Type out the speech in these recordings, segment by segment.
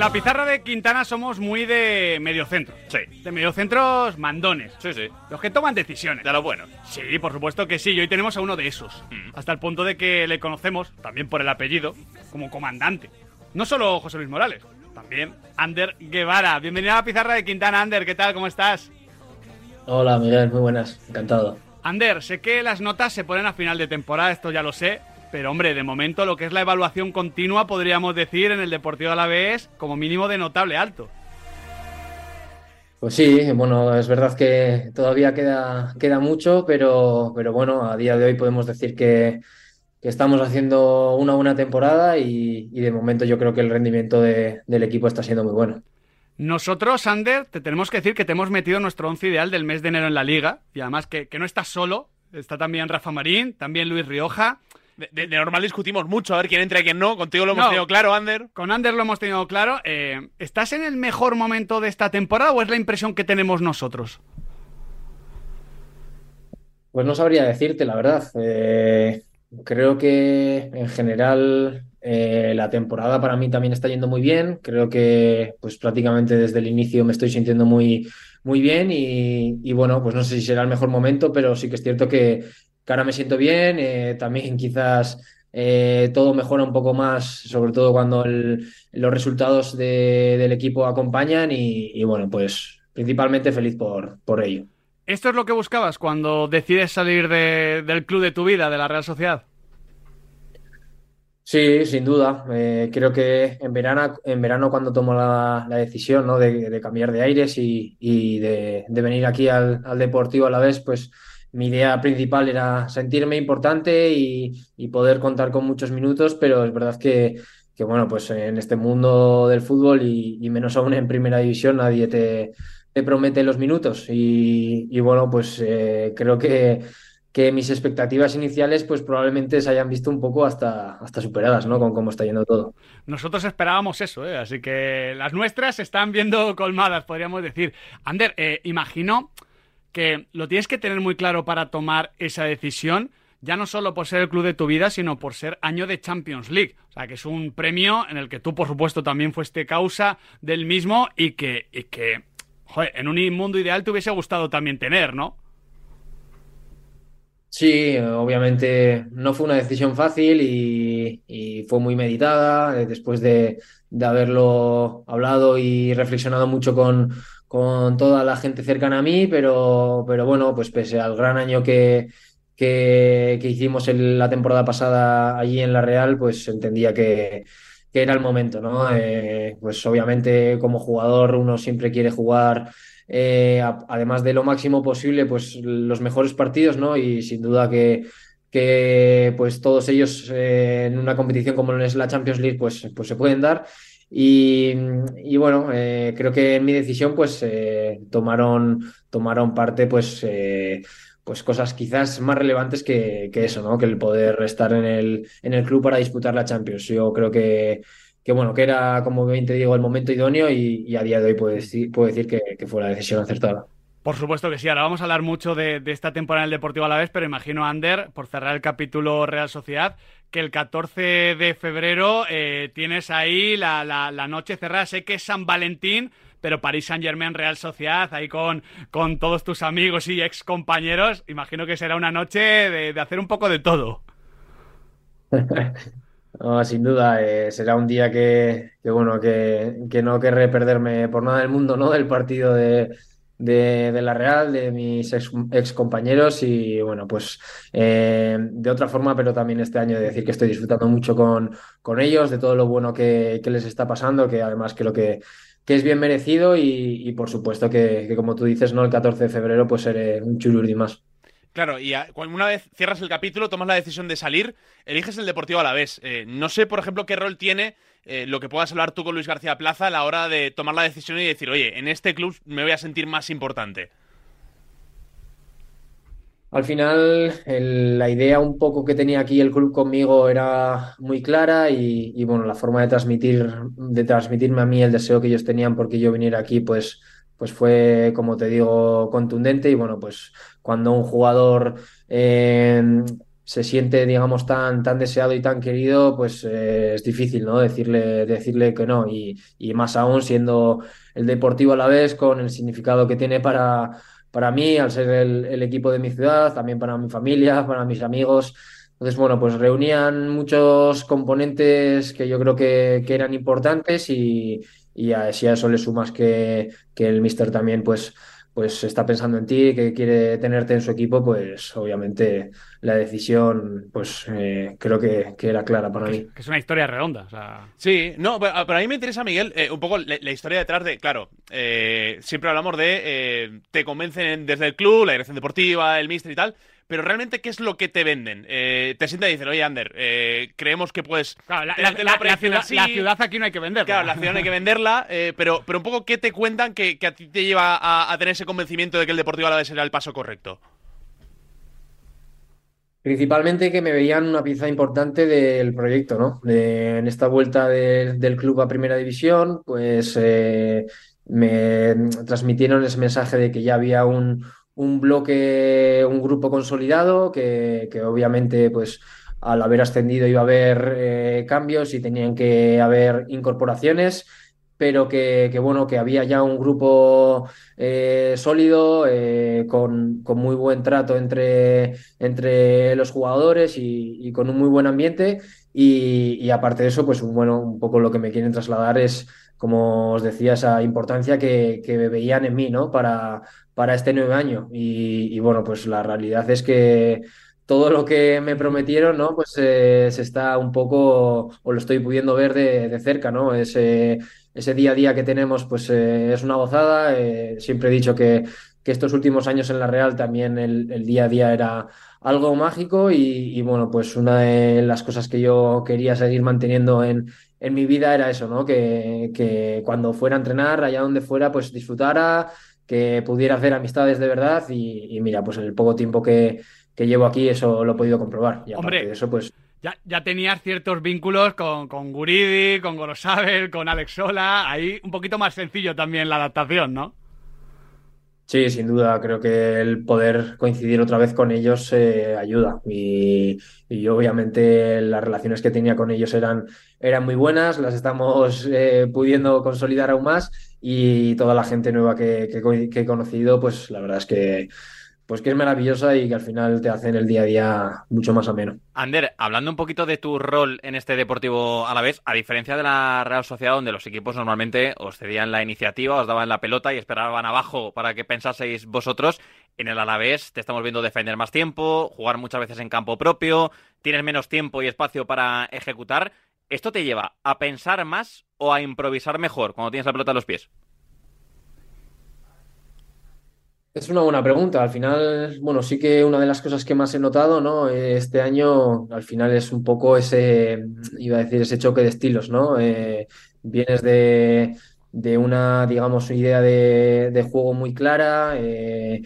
la pizarra de Quintana somos muy de mediocentro. Sí. De mediocentros mandones. Sí, sí. Los que toman decisiones. De los buenos. Sí, por supuesto que sí. Y hoy tenemos a uno de esos. Mm. Hasta el punto de que le conocemos, también por el apellido, como comandante. No solo José Luis Morales, también Ander Guevara. Bienvenido a la pizarra de Quintana, Ander. ¿Qué tal? ¿Cómo estás? Hola Miguel, muy buenas, encantado. Ander, sé que las notas se ponen a final de temporada, esto ya lo sé. Pero hombre, de momento lo que es la evaluación continua podríamos decir en el Deportivo Alavés como mínimo de notable alto. Pues sí, bueno, es verdad que todavía queda, queda mucho, pero, pero bueno, a día de hoy podemos decir que, que estamos haciendo una buena temporada y, y de momento yo creo que el rendimiento de- del equipo está siendo muy bueno. Nosotros, Ander, te tenemos que decir que te hemos metido nuestro once ideal del mes de enero en la liga. Y además que, que no estás solo. Está también Rafa Marín, también Luis Rioja. De, normal discutimos mucho, a ver quién entra y quién no. Contigo lo hemos No. tenido claro, Ander. Con Ander lo hemos tenido claro. Eh, ¿Estás en el mejor momento de esta temporada o es la impresión que tenemos nosotros? Pues no sabría decirte, la verdad. Eh, creo que en general eh, la temporada para mí también está yendo muy bien. Creo que pues prácticamente desde el inicio me estoy sintiendo muy, muy bien y, y bueno, pues no sé si será el mejor momento, pero sí que es cierto que, que ahora me siento bien. Eh, también quizás eh, todo mejora un poco más, sobre todo cuando el- los resultados de- del equipo acompañan y, y bueno, pues principalmente feliz por, por ello. ¿Esto es lo que buscabas cuando decides salir de- del club de tu vida, de la Real Sociedad? Sí, sin duda. Eh, creo que en verano, en verano cuando tomo la, la decisión, ¿no? de, de cambiar de aires y, y de, de venir aquí al, al Deportivo a la vez, pues mi idea principal era sentirme importante y, poder contar con muchos minutos, pero es verdad que, bueno, pues en este mundo del fútbol y, menos aún en primera división, nadie te, te promete los minutos. Y, bueno, pues eh, creo que que mis expectativas iniciales pues probablemente se hayan visto un poco hasta, hasta superadas, ¿no? Con cómo está yendo todo. Nosotros esperábamos eso, ¿eh? así que las nuestras se están viendo colmadas, podríamos decir. Ander, eh, imagino que lo tienes que tener muy claro para tomar esa decisión, ya no solo por ser el club de tu vida, sino por ser año de Champions League. O sea, que es un premio en el que tú, por supuesto, también fuiste causa del mismo y que, y en un mundo ideal te hubiese gustado también tener, ¿no? Sí, obviamente no fue una decisión fácil y, fue muy meditada eh, después de, de haberlo hablado y reflexionado mucho con, con toda la gente cercana a mí, pero, pero bueno, pues pese al gran año que, que, hicimos en la temporada pasada allí en La Real, pues entendía que, que era el momento, ¿no? Eh, pues obviamente como jugador uno siempre quiere jugar eh, además de lo máximo posible, pues los mejores partidos, ¿no? Y sin duda que, que pues todos ellos eh, en una competición como es la Champions League, pues, pues se pueden dar. Y, bueno, eh, creo que en mi decisión, pues eh, tomaron, tomaron parte, pues, eh, pues cosas quizás más relevantes que, eso, ¿no? Que el poder estar en el, en el club para disputar la Champions. Yo creo que que bueno, que era, como bien te digo, el momento idóneo y, a día de hoy puedo decir, puedo decir que, que fue la decisión acertada. Por supuesto que sí, ahora vamos a hablar mucho de, de esta temporada en el Deportivo a la vez, pero imagino, Ander, por cerrar el capítulo Real Sociedad, que el 14 de febrero eh, tienes ahí la, la- la noche cerrada. Sé que es San Valentín, pero París Saint Germain Real Sociedad, ahí con, con todos tus amigos y ex compañeros, imagino que será una noche de, hacer un poco de todo. Sin duda, eh, será un día que, que, bueno, que, que no querré perderme por nada del mundo, ¿no? Del partido de, de, la Real, de mis ex, ex compañeros y bueno, pues eh, de otra forma, pero también este año de decir que estoy disfrutando mucho con, con ellos, de todo lo bueno que, que les está pasando, que además creo que, que es bien merecido y, y por supuesto que, como tú dices, ¿no? El 14 de febrero pues seré un chulurdi más. Claro, y una vez cierras el capítulo, tomas la decisión de salir, eliges el Deportivo a la vez. Eh, no sé, por ejemplo, qué rol tiene eh, lo que puedas hablar tú con Luis García Plaza a la hora de tomar la decisión y decir, oye, en este club me voy a sentir más importante. Al final, el- la idea un poco que tenía aquí el club conmigo era muy clara y, y, bueno, la forma de transmitir, de transmitirme a mí el deseo que ellos tenían porque yo viniera aquí, pues, pues fue, como te digo, contundente y bueno, pues cuando un jugador eh, se siente, digamos, tan, tan deseado y tan querido, pues eh, es difícil, ¿no? Decirle, decirle que no. Y, y, más aún siendo el Deportivo a la vez, con el significado que tiene para, para mí, al ser el, el equipo de mi ciudad, también para mi familia, para mis amigos. Entonces, bueno, pues reunían muchos componentes que yo creo que, que eran importantes y, y a, si a eso le sumas que, que el Mister también, pues pues está pensando en ti, que quiere tenerte en su equipo, pues obviamente la decisión, pues eh, creo que, era clara para mí. Que es una historia redonda. O sea... Sí, no, pero, a mí me interesa, Miguel, eh, un poco la, historia detrás de, claro, eh, siempre hablamos de, te convencen desde el club, la dirección deportiva, el mister y tal, pero realmente, ¿qué es lo que te venden? Eh, te sientan y dicen, oye, Ander, eh, creemos que puedes. Claro, la, ciudad, aquí no hay que venderla. Claro, la ciudad no hay que venderla, eh, pero, pero un poco, ¿qué te cuentan que, a ti te lleva a, tener ese convencimiento de que el Deportivo Alavés será el paso correcto? Principalmente que me veían una pieza importante del proyecto, ¿no? en esta vuelta del club a Primera División, pues me transmitieron ese mensaje de que ya había un, un bloque, un grupo consolidado que, obviamente pues al haber ascendido iba a haber eh, cambios y tenían que haber incorporaciones, pero que, bueno, que había ya un grupo eh, sólido, eh, con, muy buen trato entre, entre los jugadores y, con un muy buen ambiente. Y, aparte de eso, pues bueno, un poco lo que me quieren trasladar es como os decía, esa importancia que, que veían en mí, ¿no? Para, para este nuevo año. Y, bueno, pues la realidad es que todo lo que me prometieron, ¿no? Pues eh, se está un poco, o lo estoy pudiendo ver de, cerca, ¿no? Ese, ese día a día que tenemos, pues eh, es una gozada. Eh, siempre he dicho que, que, estos últimos años en la Real también el, el día a día era algo mágico y, bueno, pues una de las cosas que yo quería seguir manteniendo en, en mi vida era eso, ¿no? Que, que, cuando fuera a entrenar, allá donde fuera, pues disfrutara, que pudiera hacer amistades de verdad y, mira, pues en el poco tiempo que, que, llevo aquí eso lo he podido comprobar. Y Hombre, de eso, pues... Ya, ya tenías ciertos vínculos con, con Guridi, con Gorosabel, con Alex Sola, ahí un poquito más sencillo también la adaptación, ¿no? Sí, sin duda, creo que el poder coincidir otra vez con ellos eh, ayuda. Y, obviamente las relaciones que tenía con ellos eran, eran muy buenas, las estamos eh, pudiendo consolidar aún más y toda la gente nueva que, que, he conocido, pues la verdad es que pues que es maravillosa y que al final te hacen el día a día mucho más ameno. Ander, hablando un poquito de tu rol en este Deportivo a la vez, a diferencia de la Real Sociedad, donde los equipos normalmente os cedían la iniciativa, os daban la pelota y esperaban abajo para que pensaseis vosotros, en el Alavés te estamos viendo defender más tiempo, jugar muchas veces en campo propio, tienes menos tiempo y espacio para ejecutar. ¿Esto te lleva a pensar más o a improvisar mejor cuando tienes la pelota en los pies? Es una buena pregunta. Al final, bueno, sí que una de las cosas que más he notado, ¿no? Este año, al final es un poco ese, iba a decir, ese choque de estilos, ¿no? Eh, vienes de, de, una, digamos, idea de, de juego muy clara, eh,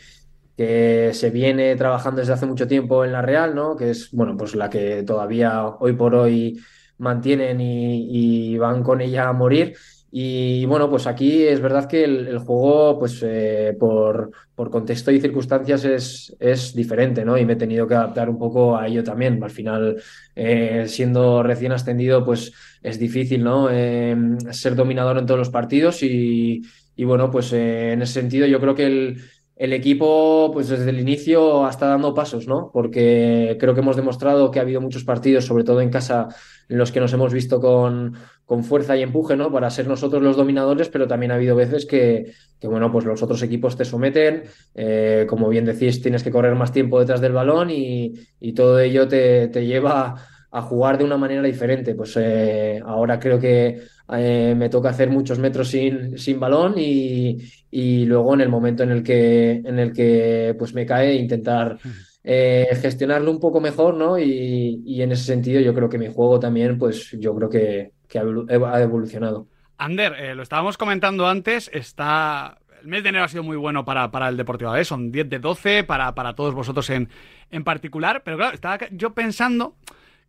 que se viene trabajando desde hace mucho tiempo en la Real, ¿no? Que es, bueno, pues la que todavía hoy por hoy mantienen y, y van con ella a morir. Y bueno, pues aquí es verdad que el, juego, pues eh, por, por, contexto y circunstancias es, es, diferente, ¿no? Y me he tenido que adaptar un poco a ello también. Al final, eh, siendo recién ascendido, pues es difícil, ¿no? Eh, ser dominador en todos los partidos y, y bueno, pues en ese sentido yo creo que el, el equipo, pues desde el inicio está dando pasos, ¿no? Porque creo que hemos demostrado que ha habido muchos partidos, sobre todo en casa, en los que nos hemos visto con, con fuerza y empuje, ¿no? Para ser nosotros los dominadores, pero también ha habido veces que, que bueno, pues los otros equipos te someten, eh, como bien decís, tienes que correr más tiempo detrás del balón y, y todo ello te, te, lleva a jugar de una manera diferente. Pues eh, ahora creo que eh, me toca hacer muchos metros sin, sin balón y, y, luego en el momento en el que, en el que pues me cae intentar eh, gestionarlo un poco mejor, ¿no? Y, y, en ese sentido yo creo que mi juego también, pues yo creo que, que ha evolucionado. Ander, eh, lo estábamos comentando antes, está... El mes de enero ha sido muy bueno para, para el Deportivo A son 10 de 12 para, para todos vosotros en, en particular, pero claro, estaba yo pensando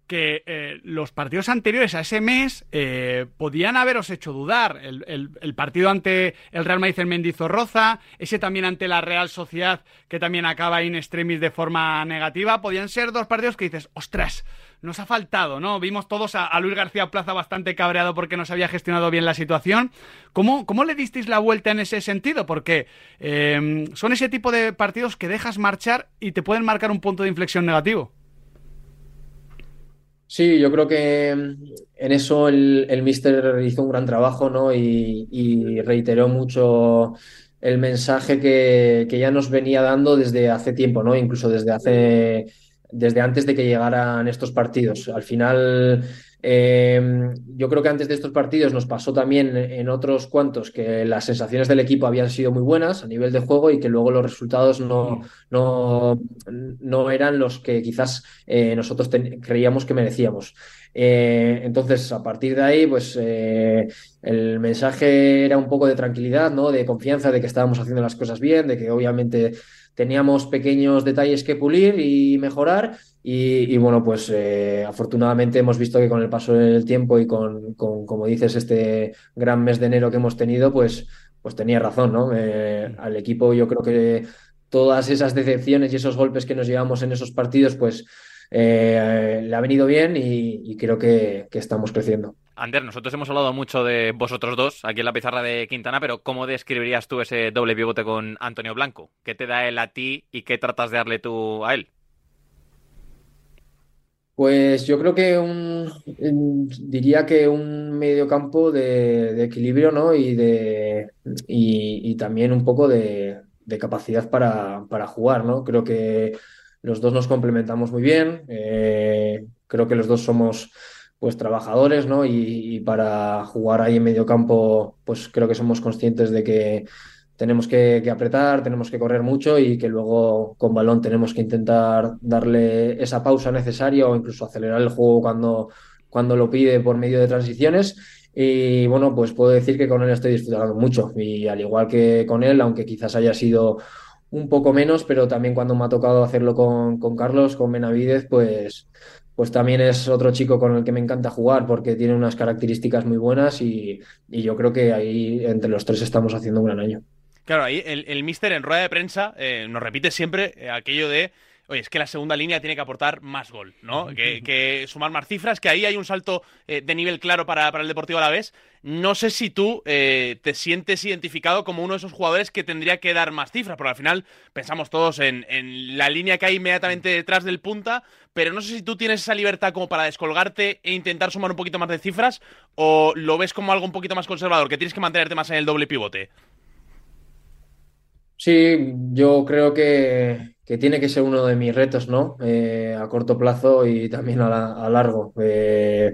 que eh, los partidos anteriores a ese mes eh, podían haberos hecho dudar. El, partido ante el Real Madrid en Mendizorroza, ese también ante la Real Sociedad, que también acaba in extremis de forma negativa, podían ser dos partidos que dices, ostras, nos ha faltado, ¿no? Vimos todos a, Luis García Plaza bastante cabreado porque no se había gestionado bien la situación. ¿Cómo, cómo le disteis la vuelta en ese sentido? Porque eh, son ese tipo de partidos que dejas marchar y te pueden marcar un punto de inflexión negativo. Sí, yo creo que en eso el, el Mister hizo un gran trabajo, ¿no? Y, reiteró mucho el mensaje que, que, ya nos venía dando desde hace tiempo, ¿no? Incluso desde hace, desde antes de que llegaran estos partidos. Al final Em, yo creo que antes de estos partidos nos pasó también en otros cuantos que las sensaciones del equipo habían sido muy buenas a nivel de juego y que luego los resultados no, no, no eran los que quizás eh, nosotros creíamos que merecíamos. Eh, entonces, a partir de ahí, pues eh, el mensaje era un poco de tranquilidad, ¿no? De confianza de que estábamos haciendo las cosas bien, de que obviamente teníamos pequeños detalles que pulir y mejorar y, bueno, pues eh, afortunadamente hemos visto que con el paso del tiempo y con, como dices, este gran mes de enero que hemos tenido, pues, pues tenía razón, ¿no? Eh, al equipo yo creo que todas esas decepciones y esos golpes que nos llevamos en esos partidos, pues eh, le ha venido bien y, creo que, que, estamos creciendo. Ander, nosotros hemos hablado mucho de vosotros dos aquí en la pizarra de Quintana, pero ¿cómo describirías tú ese doble pivote con Antonio Blanco? ¿Qué te da él a ti y qué tratas de darle tú a él? Pues yo creo que un, diría que un mediocampo de, de equilibrio, ¿no? Y, de, y, también un poco de, capacidad para, para, jugar, ¿no? Creo que los dos nos complementamos muy bien. Eh, creo que los dos somos pues trabajadores, ¿no? Y, para jugar ahí en mediocampo, pues creo que somos conscientes de que tenemos que, apretar, tenemos que correr mucho y que luego con balón tenemos que intentar darle esa pausa necesaria o incluso acelerar el juego cuando, cuando lo pide por medio de transiciones. Y bueno, pues puedo decir que con él estoy disfrutando mucho y al igual que con él, aunque quizás haya sido un poco menos, pero también cuando me ha tocado hacerlo con, con Carlos, con Benavidez, pues, pues también es otro chico con el que me encanta jugar porque tiene unas características muy buenas y, y yo creo que ahí entre los tres estamos haciendo un gran año. Claro, ahí el, el mister en rueda de prensa eh, nos repite siempre eh, aquello de oye, es que la segunda línea tiene que aportar más gol, ¿no? Que, sumar más cifras, que ahí hay un salto eh, de nivel claro para, el Deportivo a la vez. No sé si tú te sientes identificado como uno de esos jugadores que tendría que dar más cifras, porque al final pensamos todos en, en, la línea que hay inmediatamente detrás del punta, pero no sé si tú tienes esa libertad como para descolgarte e intentar sumar un poquito más de cifras, o lo ves como algo un poquito más conservador, que tienes que mantenerte más en el doble pivote. Sí, yo creo que, tiene que ser uno de mis retos, ¿no? Eh, a corto plazo y también a, largo. Eh,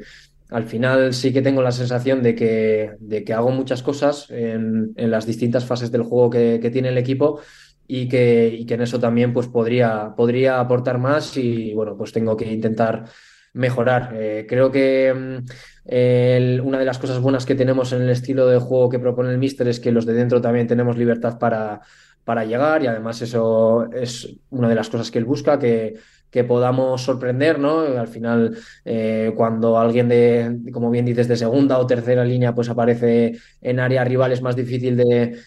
al final sí que tengo la sensación de que, de que hago muchas cosas en, las distintas fases del juego que, tiene el equipo y que, que, en eso también pues, podría, podría aportar más y bueno, pues tengo que intentar mejorar. Eh, creo que mm, una de las cosas buenas que tenemos en el estilo de juego que propone el Mister es que los de dentro también tenemos libertad para para llegar y además eso es una de las cosas que él busca, que, que podamos sorprender, ¿no? Al final, eh, cuando alguien de, como bien dices, de segunda o tercera línea, pues aparece en área rival, es más difícil de,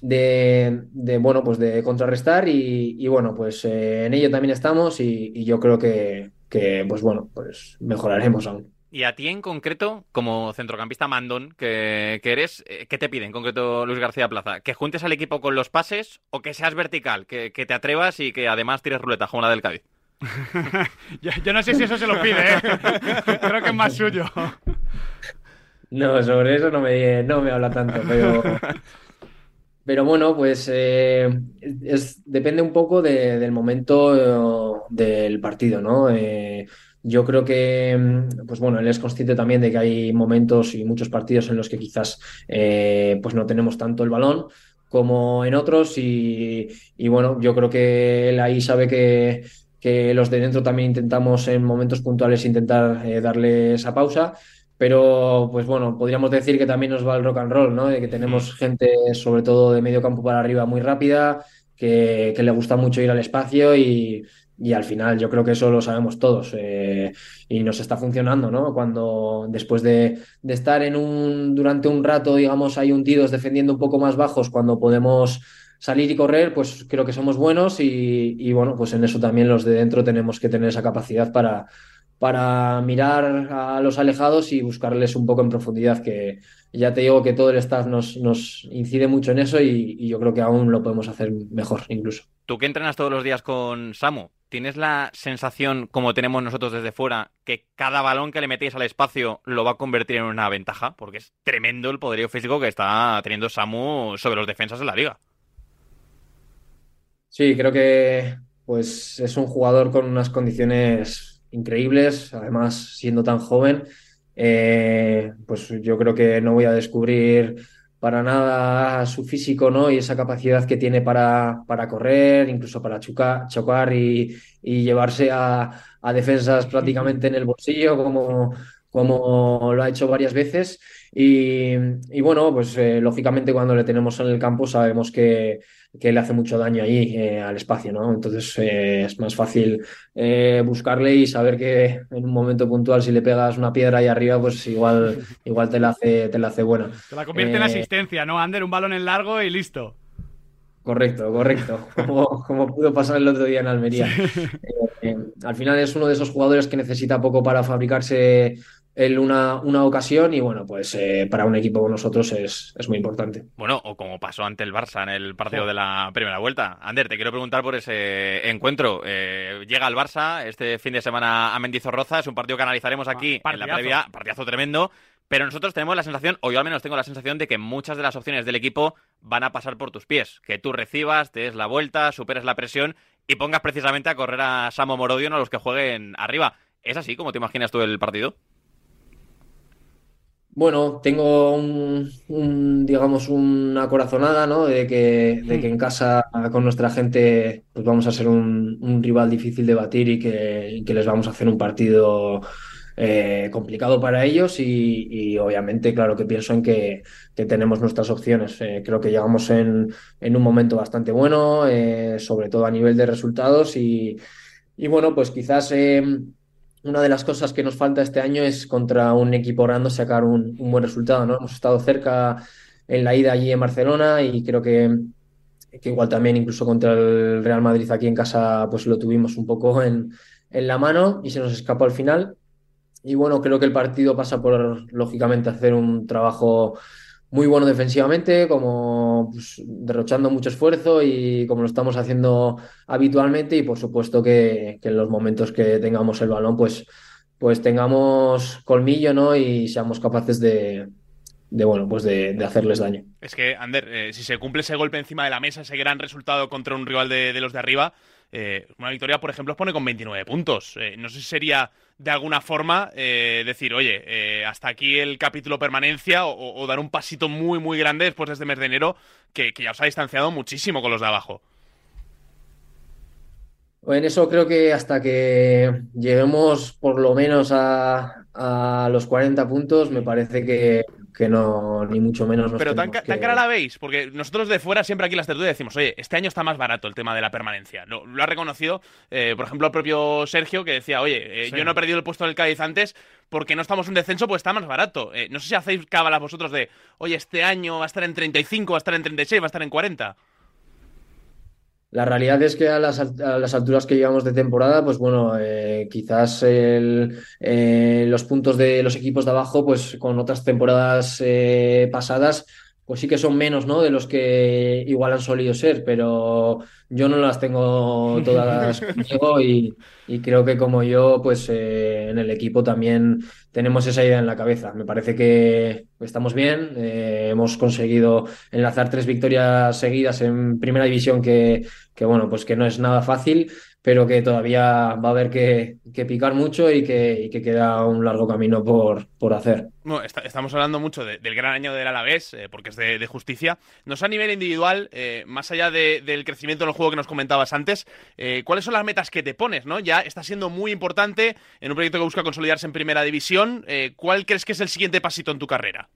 de, bueno, pues de contrarrestar y, bueno, pues eh, en ello también estamos y, y yo creo que, que, pues bueno, pues mejoraremos aún. Y a ti en concreto, como centrocampista mandón que, eres, eh, ¿qué te pide en concreto Luis García Plaza? ¿Que juntes al equipo con los pases o que seas vertical? Que, te atrevas y que además tires ruleta como la del Cádiz. yo, no sé si eso se lo pide, ¿eh? creo que es más suyo. No, sobre eso no me, no me habla tanto, pero, pero bueno, pues eh, es, depende un poco del momento del partido, ¿no? Yo creo que, mm, pues bueno, él es consciente también de que hay momentos y muchos partidos en los que quizás eh, pues no tenemos tanto el balón como en otros y, bueno, yo creo que él ahí sabe que, que, los de dentro también intentamos en momentos puntuales intentar eh, darle esa pausa. Pero, pues bueno, podríamos decir que también nos va el rock and roll, ¿no? De que tenemos gente, sobre todo de medio campo para arriba, muy rápida, que, que le gusta mucho ir al espacio y, y al final yo creo que eso lo sabemos todos eh, y nos está funcionando, ¿no? Cuando después de, estar en un, durante un rato, digamos, ahí hundidos defendiendo un poco más bajos, cuando podemos salir y correr, pues creo que somos buenos y, bueno, pues en eso también los de dentro tenemos que tener esa capacidad para, para mirar a los alejados y buscarles un poco en profundidad, que ya te digo que todo el staff nos, nos incide mucho en eso y yo creo que aún lo podemos hacer mejor incluso. Tú que entrenas todos los días con Samu, ¿tienes la sensación, como tenemos nosotros desde fuera, que cada balón que le metéis al espacio lo va a convertir en una ventaja? Porque es tremendo el poderío físico que está teniendo Samu sobre los defensas de la liga. Sí, creo que pues es un jugador con unas condiciones increíbles, además siendo tan joven, eh, pues yo creo que no voy a descubrir para nada su físico ¿no? y esa capacidad que tiene para, para correr, incluso para chocar, chocar y, y llevarse a, a, defensas prácticamente en el bolsillo, como, como lo ha hecho varias veces. Y, y bueno, pues eh, lógicamente cuando le tenemos en el campo sabemos que, que le hace mucho daño ahí eh, al espacio, ¿no? Entonces eh, es más fácil buscarle y saber que en un momento puntual si le pegas una piedra ahí arriba, pues igual, igual te la hace, te la hace buena. Te la convierte en asistencia, ¿no, Ander? Un balón en largo y listo. Correcto, correcto. Como, como pudo pasar el otro día en Almería. Sí. al final es uno de esos jugadores que necesita poco para fabricarse en una, una, ocasión y bueno, pues eh, para un equipo como nosotros es, es, muy importante. Bueno, o como pasó ante el Barça en el partido sí. de la primera vuelta. Ander, te quiero preguntar por ese encuentro. Eh, llega el Barça este fin de semana a Mendizorroza, es un partido que analizaremos aquí ah, en la previa, partidazo tremendo. Pero nosotros tenemos la sensación, o yo al menos tengo la sensación, de que muchas de las opciones del equipo van a pasar por tus pies. Que tú recibas, te des la vuelta, superes la presión y pongas precisamente a correr a Samo Morodion a los que jueguen arriba. ¿Es así como te imaginas tú el partido? Bueno, tengo un, un, digamos, una corazonada, ¿no? De que, de que en casa con nuestra gente pues vamos a ser un, un rival difícil de batir y que, y que, les vamos a hacer un partido eh, complicado para ellos y, y, obviamente, claro que pienso en que, que tenemos nuestras opciones. Eh, creo que llegamos en, en, un momento bastante bueno, eh, sobre todo a nivel de resultados y, y bueno, pues quizás una de las cosas que nos falta este año es contra un equipo grande sacar un, buen resultado, ¿no? Hemos estado cerca en la ida allí en Barcelona y creo que, que, igual también incluso contra el Real Madrid aquí en casa pues lo tuvimos un poco en, en la mano y se nos escapó al final. Y bueno, creo que el partido pasa por, lógicamente, hacer un trabajo muy bueno defensivamente, como pues, derrochando mucho esfuerzo y como lo estamos haciendo habitualmente y por supuesto que, en los momentos que tengamos el balón pues, pues tengamos colmillo ¿no? y seamos capaces de, de bueno, pues de, hacerles daño. Es que, Ander, eh, si se cumple ese golpe encima de la mesa, ese gran resultado contra un rival de los de arriba, eh, una victoria, por ejemplo, os pone con 29 puntos. Eh, no sé si sería de alguna forma eh, decir, oye, hasta aquí el capítulo permanencia o, dar un pasito muy, muy grande después de este mes de enero que, ya os ha distanciado muchísimo con los de abajo. En eso creo que hasta que lleguemos por lo menos a, a los 40 puntos, me parece que, que no, ni mucho menos. Nos Pero tan, que... tan, cara la veis, porque nosotros de fuera siempre aquí en las tertulias decimos, oye, este año está más barato el tema de la permanencia. Lo, lo ha reconocido, eh, por ejemplo, el propio Sergio, que decía, oye, eh, sí. yo no he perdido el puesto del Cádiz antes porque no estamos en descenso, pues está más barato. Eh, no sé si hacéis cábalas vosotros de, oye, este año va a estar en 35, va a estar en 36, va a estar en 40. La realidad es que a las, a las, alturas que llevamos de temporada, pues bueno, eh, quizás el, eh, los puntos de los equipos de abajo, pues con otras temporadas eh, pasadas, pues sí que son menos, ¿no? De los que igual han solido ser, pero yo no las tengo todas conmigo y, y, creo que como yo, pues eh, en el equipo también tenemos esa idea en la cabeza. Me parece que estamos bien, eh, hemos conseguido enlazar tres victorias seguidas en primera división que, que, bueno, pues que no es nada fácil, pero que todavía va a haber que, que picar mucho y que, que, queda un largo camino por, por hacer. Bueno, estamos hablando mucho de, del gran año del Alavés, eh, porque es de, de, justicia. Nos a nivel individual, eh, más allá de, del crecimiento en el juego que nos comentabas antes, eh, ¿cuáles son las metas que te pones? ¿no? Ya está siendo muy importante en un proyecto que busca consolidarse en primera división. ¿Cuál crees que es el siguiente pasito en tu carrera?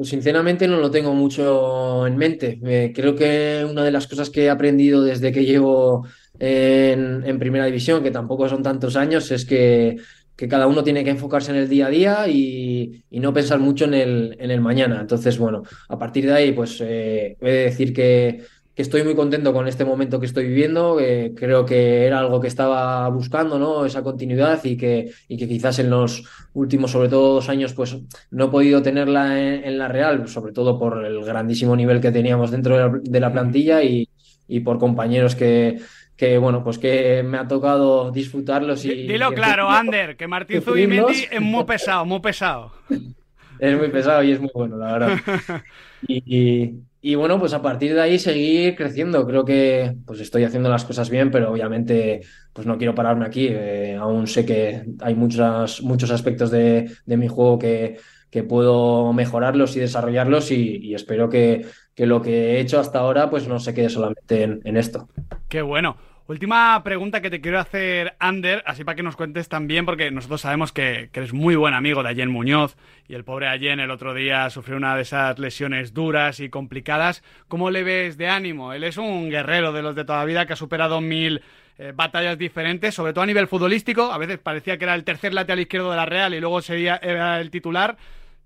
Pues sinceramente no lo tengo mucho en mente. Creo que una de las cosas que he aprendido desde que llevo en, en Primera División, que tampoco son tantos años, es que, que cada uno tiene que enfocarse en el día a día y, y no pensar mucho en el, en el mañana. Entonces, bueno, a partir de ahí, pues eh, he de decir que que estoy muy contento con este momento que estoy viviendo, que creo que era algo que estaba buscando, ¿no? Esa continuidad y que, y que quizás en los últimos, sobre todo dos años, pues no he podido tenerla en, en la Real, sobre todo por el grandísimo nivel que teníamos dentro de la, de la plantilla y, y, por compañeros que, que, bueno, pues que me ha tocado disfrutarlos y... Dilo y claro, Ander, que Martín Zubimendi es muy pesado, muy pesado. Es muy pesado y es muy bueno, la verdad. Y, y bueno, pues a partir de ahí seguir creciendo. Creo que pues estoy haciendo las cosas bien, pero obviamente pues no quiero pararme aquí. Eh, aún sé que hay muchos, muchos aspectos de, de mi juego que, que, puedo mejorarlos y desarrollarlos y, y espero que, que, lo que he hecho hasta ahora pues no se quede solamente en, en esto. Qué bueno. Última pregunta que te quiero hacer, Ander, así para que nos cuentes también, porque nosotros sabemos que, eres muy buen amigo de Allen Muñoz y el pobre Allen el otro día sufrió una de esas lesiones duras y complicadas. ¿Cómo le ves de ánimo? Él es un guerrero de los de toda la vida que ha superado mil eh, batallas diferentes, sobre todo a nivel futbolístico. A veces parecía que era el tercer lateral izquierdo de la Real y luego sería era el titular.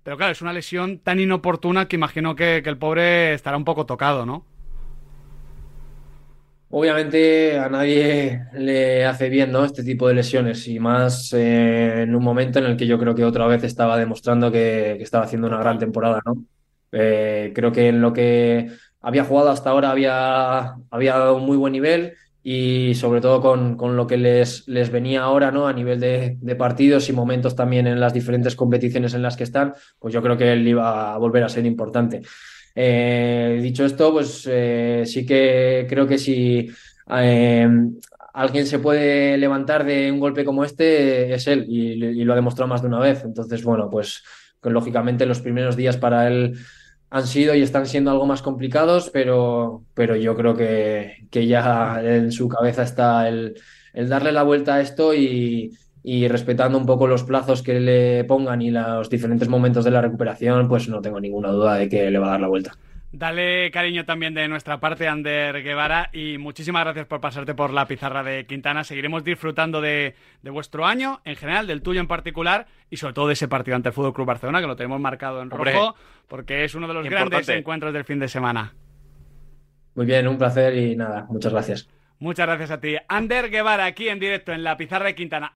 Pero claro, es una lesión tan inoportuna que imagino que, que el pobre estará un poco tocado, ¿no? Obviamente a nadie le hace bien, ¿no? Este tipo de lesiones y más eh, en un momento en el que yo creo que otra vez estaba demostrando que, estaba haciendo una gran temporada, ¿no? Eh, creo que en lo que había jugado hasta ahora había, había dado un muy buen nivel y sobre todo con, con lo que les, les, venía ahora, ¿no? A nivel de, de, partidos y momentos también en las diferentes competiciones en las que están, pues yo creo que él iba a volver a ser importante. Eh, dicho esto, pues eh, sí que creo que si eh, alguien se puede levantar de un golpe como este, es él y, lo ha demostrado más de una vez. Entonces, bueno, pues, pues lógicamente los primeros días para él han sido y están siendo algo más complicados, pero, pero yo creo que, que ya en su cabeza está el, el darle la vuelta a esto y, y respetando un poco los plazos que le pongan y los diferentes momentos de la recuperación, pues no tengo ninguna duda de que le va a dar la vuelta. Dale cariño también de nuestra parte, Ander Guevara, y muchísimas gracias por pasarte por la pizarra de Quintana. Seguiremos disfrutando de, de vuestro año, en general, del tuyo en particular, y sobre todo de ese partido ante el Fútbol Club Barcelona, que lo tenemos marcado en Hombre, rojo, porque es uno de los importante. grandes encuentros del fin de semana. Muy bien, un placer y nada, muchas gracias. Muchas gracias a ti. Ander Guevara, aquí en directo en la pizarra de Quintana.